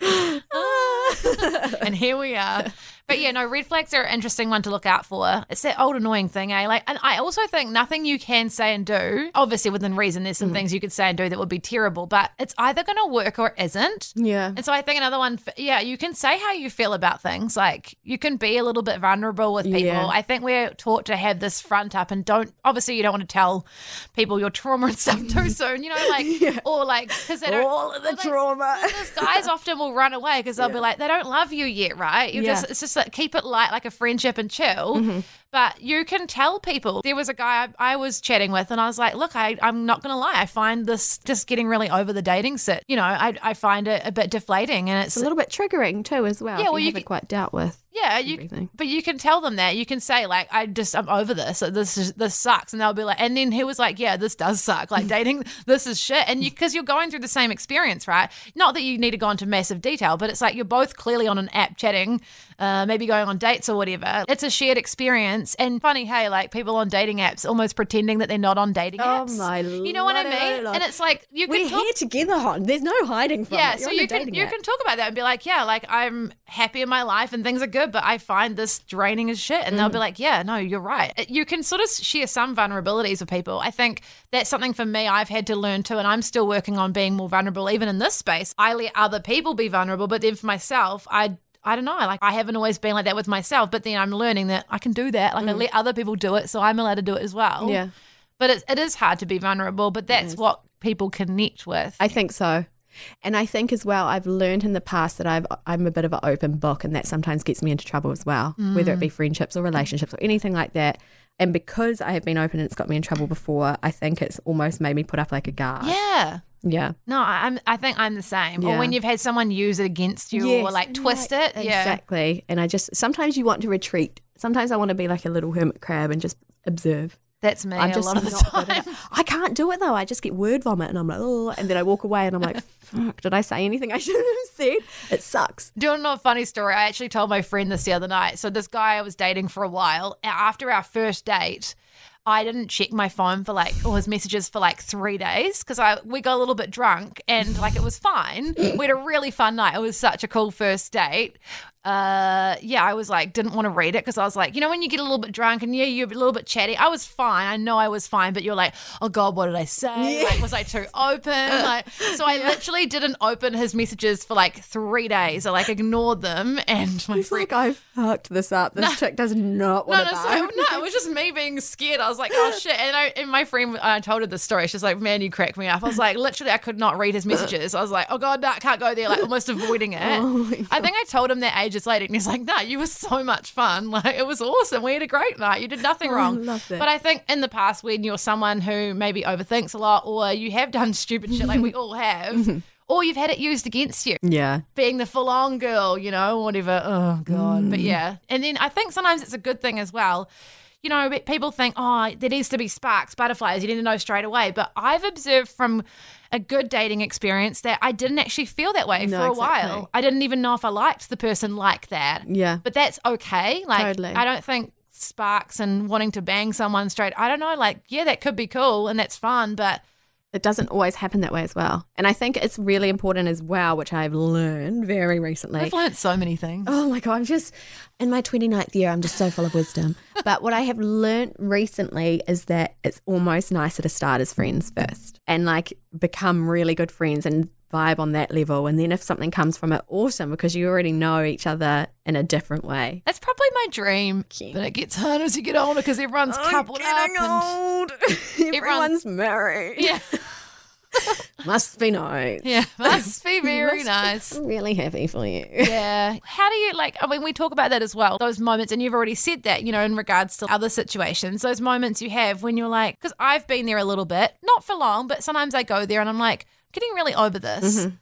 and here we are. But yeah, no, red flags are an interesting one to look out for. It's that old annoying thing, eh? Like, and I also think nothing you can say and do, obviously within reason, there's some things you could say and do that would be terrible, but it's either going to work or it isn't. Yeah. And so I think another one, yeah, you can say how you feel about things. Like you can be a little bit vulnerable with people. Yeah. I think we're taught to have this front up and don't, obviously, you don't want to tell people your trauma and stuff too soon, you know, like, or like, because they don't. All of the trauma. because guys often will run away because they'll be like, they don't love you yet, right? You Yeah. just, it's just keep it light, like a friendship and chill. Mm-hmm. But you can tell people. There was a guy I, I was chatting with, and I was like, look, I, I'm not going to lie. I find this just getting really over the dating sit. You know, I, I find it a bit deflating, and it's It's a little bit triggering too, as well. Yeah, well, you you can- quite dealt with. Yeah, you. everything. But you can tell them that. You can say like, "I just I'm over this. This is this sucks," and they'll be like, and then he was like, "Yeah, this does suck. Like dating, this is shit." And you because you're going through the same experience, right? Not that you need to go into massive detail, but it's like you're both clearly on an app chatting, uh, maybe going on dates or whatever. It's a shared experience. And funny, hey, like people on dating apps almost pretending that they're not on dating Oh apps. my You know what I mean? And it's like you can We're talk here together, hon. There's no hiding from yeah, it. so You're on you can you app. can talk about that and be like, yeah, like I'm happy in my life and things are good, but I find this draining as shit. And they'll be Mm. like, yeah, no, you're right. You can sort of share some vulnerabilities with people. I think that's something for me I've had to learn too, and I'm still working on being more vulnerable even in this space. I let other people be vulnerable, but then for myself, I. I don't know. Like I haven't always been like that with myself, but then I'm learning that I can do that. Like I let other people do it, so I'm allowed to do it as well. Mm. Yeah. But it, it is hard to be vulnerable, but that's what people connect with. I think so. And I think as well, I've learned in the past that I've, I'm a bit of an open book, and that sometimes gets me into trouble as well, whether it be friendships or relationships or anything like that. And because I have been open and it's got me in trouble before, I think it's almost made me put up like a guard. yeah. Yeah. No, I- I'm. I think I'm the same. Or when you've had someone use it against you, or like twist like- it. Yeah, Exactly. And I just, sometimes you want to retreat. Sometimes I want to be like a little hermit crab and just observe. that's me I'm a just lot of the time. I can't do it though. I just get word vomit and I'm like, oh, and then I walk away and I'm like, fuck, did I say anything I shouldn't have said? It sucks. Do you want to know a funny story? I actually told my friend this the other night. So this guy I was dating for a while. After our first date, I didn't check my phone for like all his messages for like three days because I we got a little bit drunk and like it was fine. We had a really fun night. It was such a cool first date. Uh, yeah, I was like didn't want to read it because I was like, you know, when you get a little bit drunk and yeah, you're a little bit chatty. I was fine. I know I was fine, but you're like, oh god, what did I say? Like, was I too open? Like, so I literally didn't open his messages for like three days. I like ignored them and my It's friend. like I've fucked this up. This chick does not No, want no, to so, no, it was just me being scared. I was like, oh shit. And, I, and my friend, I told her the story. She's like, man, you cracked me up. I was like, literally, I could not read his messages. I was like, oh god, no, I can't go there. Like, almost avoiding it. I think I told him that ages later. And he's like, no, you were so much fun. Like, it was awesome. We had a great night. You did nothing I wrong. love. But I think in the past, when you're someone who maybe overthinks a lot or you have done stupid shit like we all have, or you've had it used against you Yeah. being the full on girl, you know, whatever. Oh, God. But mm. yeah. And then I think sometimes it's a good thing as well. You know, people think, oh, there needs to be sparks, butterflies. You need to know straight away. But I've observed from a good dating experience that I didn't actually feel that way No, for a exactly. while. I didn't even know if I liked the person like that. Yeah. But that's okay. Like, Totally. I don't think sparks and wanting to bang someone straight, I don't know. Like, yeah, that could be cool and that's fun. But It doesn't always happen that way as well. And I think it's really important as well, which I've learned very recently. I've learned so many things. Oh my God, I'm just in my 29th year, I'm just so full of wisdom. but what I have learned recently is that it's almost nicer to start as friends first and like become really good friends and vibe on that level. And then if something comes from it, awesome, because you already know each other in a different way. That's probably my dream. But it gets harder as you get older because everyone's coupled up. And, old. Everyone's married. yeah, Must be nice. yeah, must be very nice. I'm really happy for you. Yeah. How do you like? I mean, we talk about that as well. Those moments, and you've already said that, you know, in regards to other situations, those moments you have when you're like, because I've been there a little bit, not for long, but sometimes I go there and I'm like, getting really over this. Mm-hmm.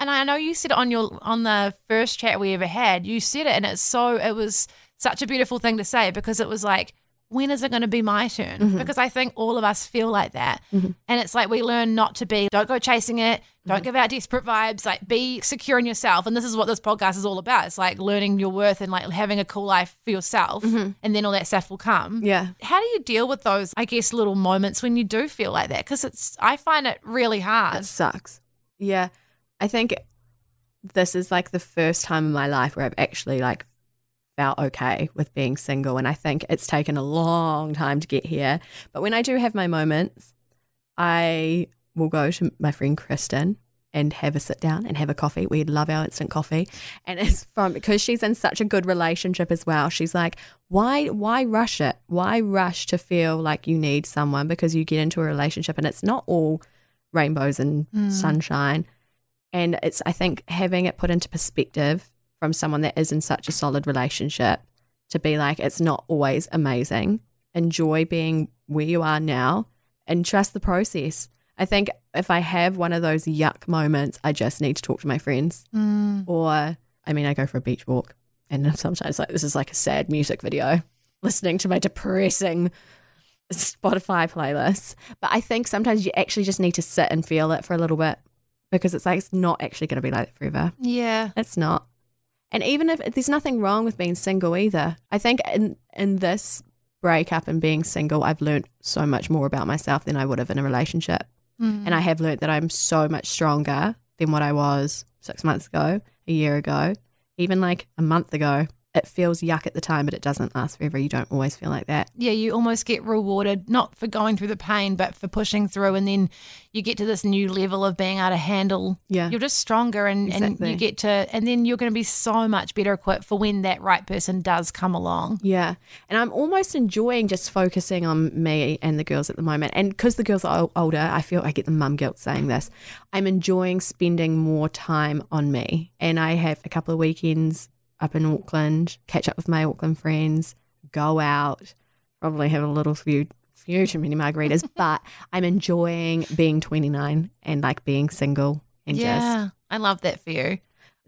And I know you said on your on the first chat we ever had. You said it, and it's so it was such a beautiful thing to say because it was like, when is it going to be my turn? Mm-hmm. Because I think all of us feel like that, mm-hmm. and it's like we learn not to be. Don't go chasing it. Don't mm-hmm. give out desperate vibes. Like be secure in yourself. And this is what this podcast is all about. It's like learning your worth and like having a cool life for yourself, and then all that stuff will come. Yeah. How do you deal with those? I guess little moments when you do feel like that because it's. I find it really hard. It sucks. Yeah. I think this is like the first time in my life where I've actually like felt okay with being single. And I think it's taken a long time to get here. But when I do have my moments, I will go to my friend Kristen and have a sit down and have a coffee. We love our instant coffee. And it's fun because she's in such a good relationship as well. She's like, why why rush it? Why rush to feel like you need someone because you get into a relationship and it's not all rainbows and hmm. sunshine. And it's I think having it put into perspective from someone that is in such a solid relationship to be like it's not always amazing. Enjoy being where you are now and trust the process. I think if I have one of those yuck moments, I just need to talk to my friends. Mm. Or I mean I go for a beach walk and sometimes like this is like a sad music video, listening to my depressing Spotify playlists. But I think sometimes you actually just need to sit and feel it for a little bit because it's like it's not actually going to be like that forever. Yeah. It's not. And even if there's nothing wrong with being single either, I think in in this breakup and being single, I've learned so much more about myself than I would have in a relationship. Mm. And I have learned that I'm so much stronger than what I was six months ago, a year ago, even like a month ago it feels yuck at the time, but it doesn't last forever. You don't always feel like that. Yeah, you almost get rewarded, not for going through the pain, but for pushing through. And then you get to this new level of being able to handle. Yeah. You're just stronger and, Exactly. and you get to, and then you're going to be so much better equipped for when that right person does come along. Yeah. And I'm almost enjoying just focusing on me and the girls at the moment. And because the girls are older, I feel I get the mum guilt saying this. I'm enjoying spending more time on me. And I have a couple of weekends up in Auckland, catch up with my Auckland friends, go out, probably have a little few few too many margaritas, but I'm enjoying being 29 and like being single and just. yeah. I love that for you.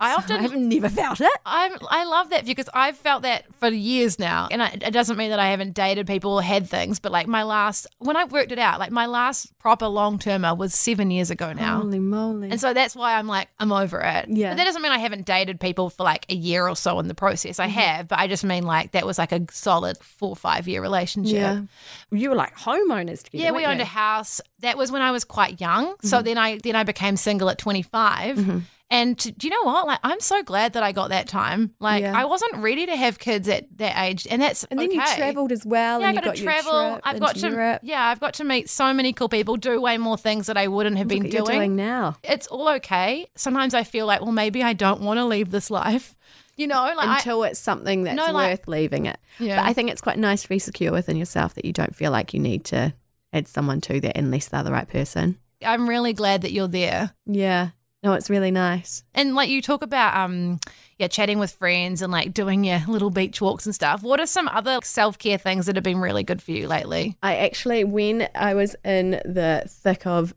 I often I've never felt it. I'm, I love that because I've felt that for years now. And I, it doesn't mean that I haven't dated people or had things, but like my last, when I worked it out, like my last proper long termer was seven years ago now. Holy moly. And so that's why I'm like, I'm over it. Yeah. But that doesn't mean I haven't dated people for like a year or so in the process. Mm-hmm. I have, but I just mean like that was like a solid four or five year relationship. yeah. You were like homeowners together. Yeah, we owned you? a house. That was when I was quite young. So then I then I became single at 25. And do you know what? Like I'm so glad that I got that time. Like Yeah. I wasn't ready to have kids at that age, and that's And then you travelled as well. Yeah, I and you got, got to travel. I've got to Europe. yeah, I've got to meet so many cool people, do way more things that I wouldn't have Look been what you're doing now. It's all okay. Sometimes I feel like, well, maybe I don't want to leave this life. You know, like I- Until it's something that's No, like- worth leaving it. Yeah. But I think it's quite nice to be secure within yourself that you don't feel like you need to add someone to that unless they're the right person. I'm really glad that you're there. Yeah. No, it's really nice. And like you talk about um yeah, chatting with friends and like doing your little beach walks and stuff. What are some other self-care things that have been really good for you lately? I actually, when I was in the thick of,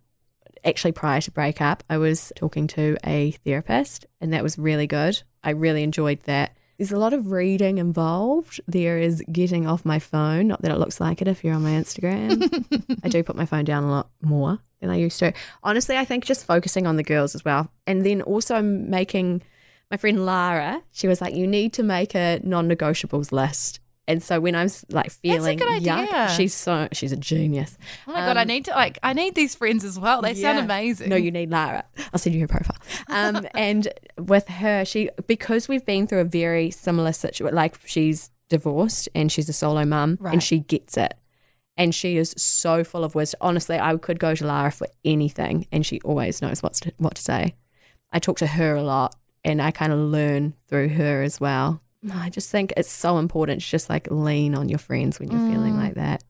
actually prior to breakup, I was talking to a therapist, and that was really good. I really enjoyed that. There's a lot of reading involved. There is getting off my phone. Not that it looks like it if you're on my Instagram. I do put my phone down a lot more than I used to. Honestly, I think just focusing on the girls as well. And then also making my friend Lara, she was like, you need to make a non negotiables list. And so when I'm like feeling good yuck, idea. she's so she's a genius. Oh my god, I Um, need to like I need these friends as well. They sound amazing. No, you need Lara. I'll send you her profile. Um, and with her, she because we've been through a very similar situation. Like she's divorced and she's a solo mum, Right. and she gets it. And she is so full of wisdom. Honestly, I could go to Lara for anything, and she always knows what's to, what to say. I talk to her a lot, and I kind of learn through her as well. I just think it's so important to just like lean on your friends when you're feeling like that.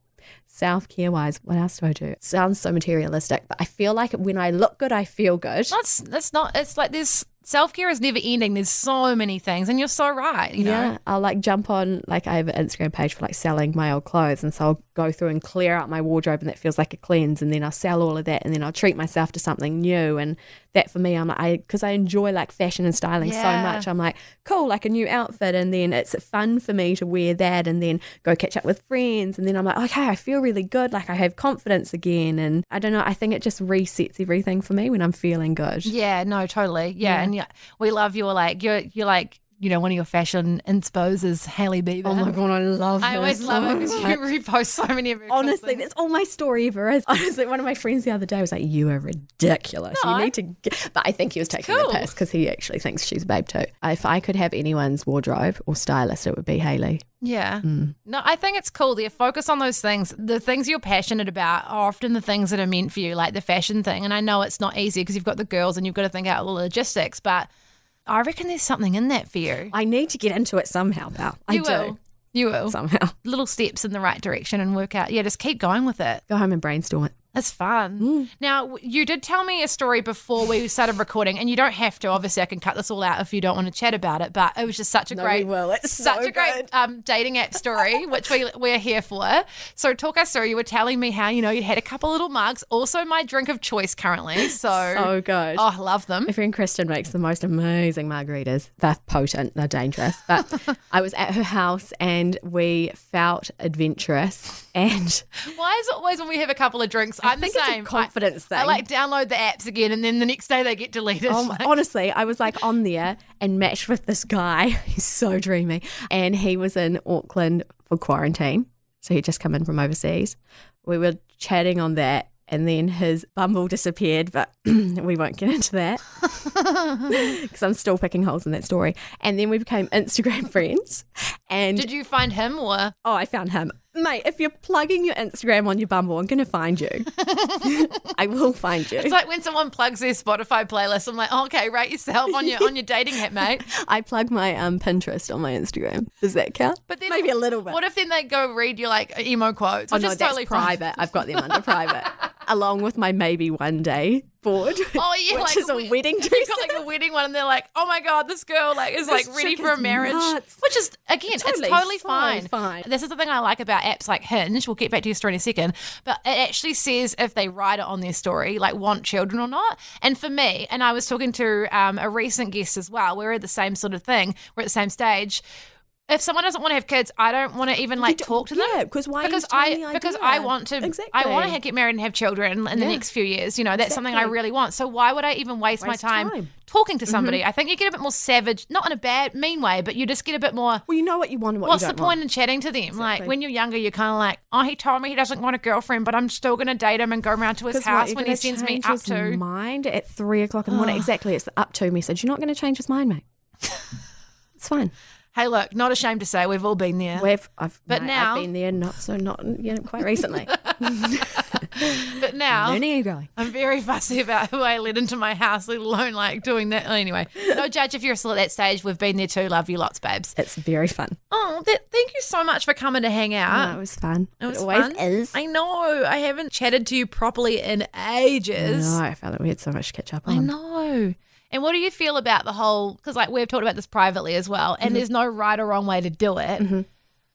Self care wise, what else do I do? It sounds so materialistic, but I feel like when I look good, I feel good. That's that's not it's like this self care is never ending. There's so many things and you're so right, you know. yeah, I'll like jump on like I have an Instagram page for like selling my old clothes, and so I'll go through and clear out my wardrobe, and that feels like a cleanse, and then I'll sell all of that, and then I'll treat myself to something new, and that for me, I'm like, I because I enjoy like fashion and styling Yeah. so much, I'm like, cool, like a new outfit, and then it's fun for me to wear that, and then go catch up with friends, and then I'm like, okay, I feel really good, like I have confidence again, and I don't know, I think it just resets everything for me when I'm feeling good. Yeah, no, totally. Yeah, Yeah. and yeah, we love your like you're you're like you know one of your fashion inspos is Hailey Bieber. Oh my god, I love. I her always love so it because you repost so many of her. Honestly, things. that's all my story ever is. Honestly, one of my friends the other day was like, "You are ridiculous. No, you I- need to." Get... But I think he was taking cool. the piss because he actually thinks she's a babe too. If I could have anyone's wardrobe or stylist, it would be Hailey. Yeah. Mm. No, I think it's cool. There, focus on those things. The things you're passionate about are often the things that are meant for you, like the fashion thing. And I know it's not easy because you've got the girls and you've got to think out the logistics, but I reckon there's something in that for you. I need to get into it somehow, pal. I you do will. You will. somehow. Little steps in the right direction and work out. Yeah, just keep going with it. Go home and brainstorm it. That's fun. Mm. Now, you did tell me a story before we started recording, and you don't have to. Obviously, I can cut this all out if you don't want to chat about it. But it was just such a no, great, well, It's such so a great um, dating app story, which we we're here for. So, talk us through. You were telling me how you know you had a couple little mugs. Also, my drink of choice currently. So so good. Oh, I love them. My friend Kristen makes the most amazing margaritas. They're potent. They're dangerous. But I was at her house and we felt adventurous. And why is it always when we have a couple of drinks? I I'm think the same. It's a confidence I, thing. I like download the apps again, and then the next day they get deleted. Oh, um, like, honestly, I was like on there and matched with this guy. He's so dreamy, and he was in Auckland for quarantine, so he'd just come in from overseas. We were chatting on that, and then his Bumble disappeared, but we won't get into that because I'm still picking holes in that story. And then we became Instagram friends. And did you find him or? Oh, I found him. Mate, if you're plugging your Instagram on your Bumble, I'm going to find you. I will find you. It's like when someone plugs their Spotify playlist. I'm like, oh, okay, rate yourself on your on your dating app, mate. I plug my um, Pinterest on my Instagram. Does that count? But then maybe a little bit. What if then they go read your like emo quotes? Oh no, that's totally private. I've got them under private, along with my maybe one day board. Oh yeah, which like is a we, wedding dress. You've got like a wedding one, and they're like, "Oh my god, this girl like is This like ready for a marriage," nuts. which is again, Totally it's totally so fine. fine. This is the thing I like about apps like Hinge. We'll get back to your story in a second, but it actually says if they write it on their story, like want children or not. And for me, and I was talking to um, a recent guest as well. We're at the same sort of thing. We're at the same stage if someone doesn't want to have kids, I don't want to even like talk to them. Yeah, because why? Because I because I want to exactly. I want to get married and have children in the next few years. You know, that's something I really want. So why would I even waste, Waste my time, time. talking to mm-hmm. somebody? I think you get a bit more savage, not in a bad mean way, but you just get a bit more. Well, you know what you want and what What's the point want. in chatting to them? Like when you're younger, you're kind of like, oh, he told me he doesn't want a girlfriend, but I'm still going to date him and go around to his house you're when he sends me up his to. mind at three o'clock in the morning. exactly, it's the up to message. You're not going to change his mind, mate. it's fine. Hey, look, not ashamed to say we've all been there. We've, I've, But mate, now- I've been there, not so, not you know, quite recently. But now Learning and growing. I'm very fussy about who I let into my house, let alone like doing that. Anyway, no judge if you're still at that stage. We've been there too. Love you lots, babes. It's very fun. Oh, th- thank you so much for coming to hang out. No, it was fun. It was always fun. is. I know. I haven't chatted to you properly in ages. No, I felt like we had so much to catch up on. I know. And what do you feel about the whole? Because like we've talked about this privately as well, and Mm-hmm. there's no right or wrong way to do it.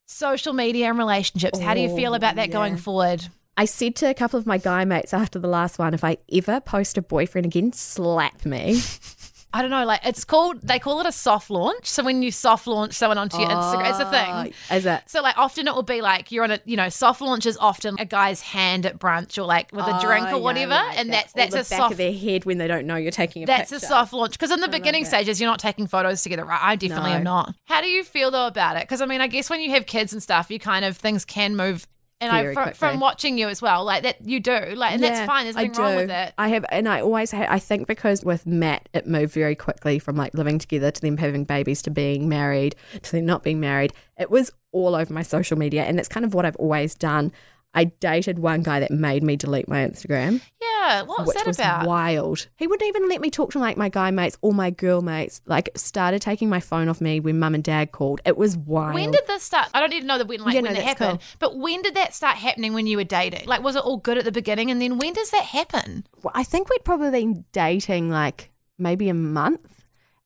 Social media and relationships. How do you feel Oh, about that going forward? I said to a couple of my guy mates after the last one, if I ever post a boyfriend again, slap me. I don't know. Like it's called. They call it a soft launch. So when you soft launch someone onto your Instagram, it's a thing. Oh, Is it? So like often it will be like you're on a you know soft launch is often a guy's hand at brunch or like with a drink Oh, or yeah, whatever, like and that. that's that's or a back soft of their head when they don't know you're taking a that's picture. a soft launch because in the beginning that. stages you're not taking photos together, right? I definitely No. am not. How do you feel though about it? Because I mean, I guess when you have kids and stuff, you kind of things can move. And I from, from watching you as well, like that you do, like, and that's fine. There's nothing wrong with it. I have, and I always, ha- I think because with Matt, it moved very quickly from like living together to them having babies to being married to them not being married. It was all over my social media, and that's kind of what I've always done. I dated one guy that made me delete my Instagram, Yeah, what was that was about? wild. He wouldn't even let me talk to like my guy mates or my girl mates. Like, started taking my phone off me when mum and dad called. It was wild. When did this start? I don't even know the when, like Yeah, when no, it happened. cool. But when did that start happening when you were dating? Like, was it all good at the beginning, and then when does that happen? Well, I think we'd probably been dating like maybe a month,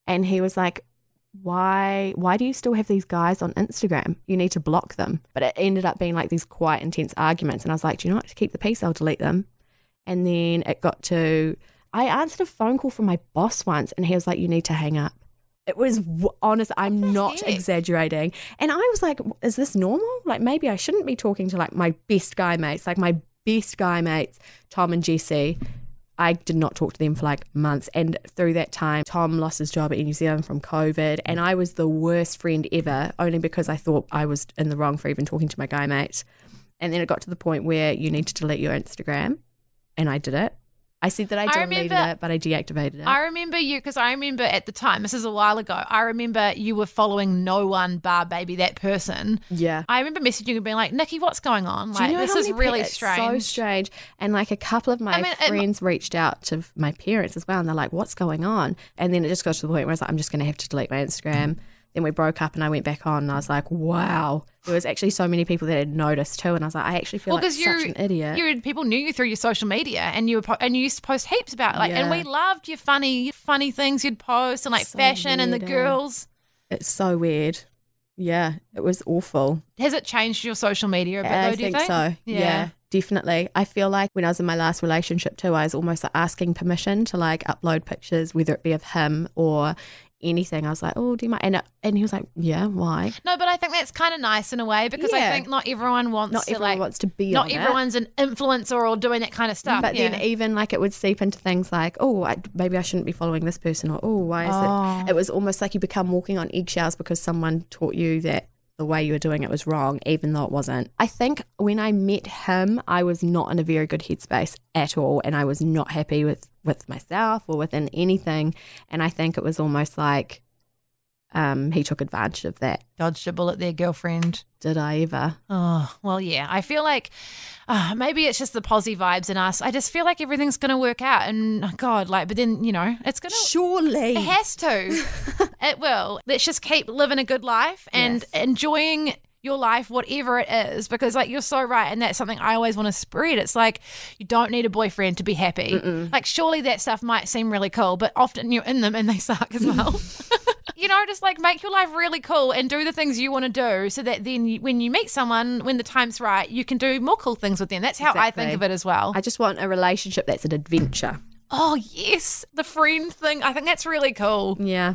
and he was like, "Why? Why do you still have these guys on Instagram? You need to block them." But it ended up being like these quite intense arguments, and I was like, "Do you know what? To keep the peace, I'll delete them." And then it got to, I answered a phone call from my boss once, and he was like, "You need to hang up." It was honest. I'm not heck? exaggerating. And I was like, is this normal? Like, maybe I shouldn't be talking to like my best guy mates, like my best guy mates, Tom and Jesse. I did not talk to them for like months. And through that time, Tom lost his job in New Zealand from COVID. And I was the worst friend ever, only because I thought I was in the wrong for even talking to my guy mate. And then it got to the point where you need to delete your Instagram. And I did it. I said that I I deleted remember- it, but I deactivated it. I remember you because I remember at the time. This is a while ago. I remember you were following no one bar baby that person. yeah. I remember messaging and being like, Nikki, what's going on? Do you Like, know this is really strange. So strange. And like a couple of my I mean, it- friends reached out to my parents as well, and they're like, "What's going on?" And then it just got to the point where I was like, "I'm just going to have to delete my Instagram." Then we broke up and I went back on and I was like, wow. There was actually so many people that had noticed too. And I was like, I actually feel well, like such an idiot. You people knew you through your social media and you were po- and you used to post heaps about like, and we loved your funny, funny things you'd post and like So fashion and the eh? girls. It's so weird. Yeah, it was awful. Has it changed your social media a bit I though, do you think think? so. Yeah. definitely. I feel like when I was in my last relationship too, I was almost like asking permission to like upload pictures, whether it be of him or anything. I was like, oh, do you mind? And, uh, and he was like, yeah, why? No, but I think that's kind of nice in a way because I think not everyone wants Not to everyone like wants to be not on it. everyone's an influencer or doing that kind of stuff. But yeah. then even like it would seep into things like, oh, I, maybe I shouldn't be following this person, or oh, why is Oh. it? It was almost like you become walking on eggshells because someone taught you that the way you were doing it was wrong, even though it wasn't. I think when I met him, I was not in a very good headspace at all, and I was not happy with with myself or within anything. And I think it was almost like um, he took advantage of that. dodged a bullet there, girlfriend. Did I ever? Oh, well, yeah. I feel like uh, maybe it's just the posy vibes in us. I just feel like everything's going to work out. And oh, God, like, but then, you know, it's going to. Surely. It has to. it will. Let's just keep living a good life and Yes. enjoying your life, whatever it is, because like you're so right, and that's something I always want to spread. It's like you don't need a boyfriend to be happy. Like surely that stuff might seem really cool, but often you're in them and they suck as well. you know, just like make your life really cool and do the things you want to do, so that then you, when you meet someone, when the time's right, you can do more cool things with them. That's how I think of it as well. I just want a relationship that's an adventure. oh yes, the friend thing. I think that's really cool. Yeah.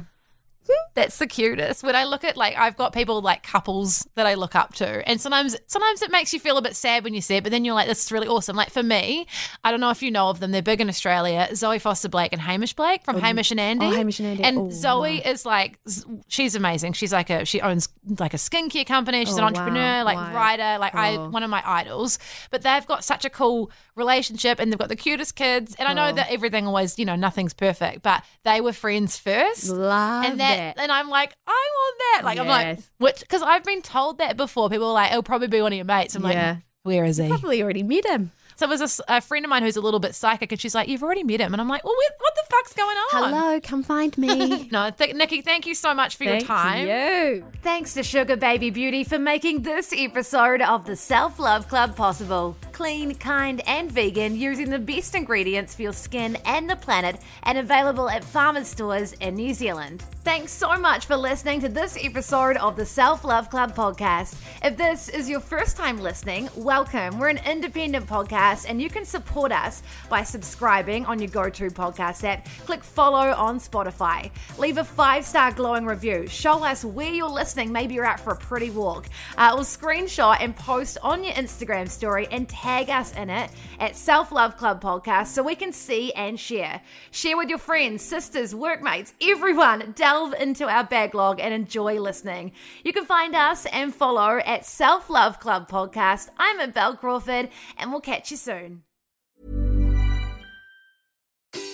That's the cutest. When I look at like I've got people like couples that I look up to, and sometimes sometimes it makes you feel a bit sad when you see it, but then you're like, this is really awesome. Like for me, I don't know if you know of them. They're big in Australia. Zoe Foster Blake and Hamish Blake from oh, Hamish and Andy. oh, Hamish and Andy. And Oh, Zoe wow. is like she's amazing. She's like a she owns like a skincare company. She's Oh, an entrepreneur, wow. like Wow. writer, like I Oh. one of my idols. But they've got such a cool relationship and they've got the cutest kids. And I know Oh. that everything always, you know, nothing's perfect, but they were friends first Love and that, and I'm like, I want that. Like I'm like, which because I've been told that before. People are like, it'll probably be one of your mates. I'm Yeah. like, where is he? Probably already met him. So it was a s- a, friend of mine who's a little bit psychic, and she's like, you've already met him, and I'm like, well, what, what the fuck's going on? Hello, come find me. No, th- Nikki, thank you so much for your Thank time. you. Thanks to Sugar Baby Beauty for making this episode of the Self Love Club possible. Clean, kind, and vegan, using the best ingredients for your skin and the planet, and available at farmers stores in New Zealand. Thanks so much for listening to this episode of the Self Love Club podcast. If this is your first time listening, welcome. We're an independent podcast, and you can support us by subscribing on your go to podcast app. Click follow on Spotify. Leave a five star glowing review. Show us where you're listening. Maybe you're out for a pretty walk. Uh, or screenshot and post on your Instagram story and tag us in it at Self Love Club Podcast so we can see and share. Share with your friends, sisters, workmates, everyone. Delve into our backlog and enjoy listening. You can find us and follow at Self Love Club Podcast. I'm at Bel Crawford, and we'll catch you soon.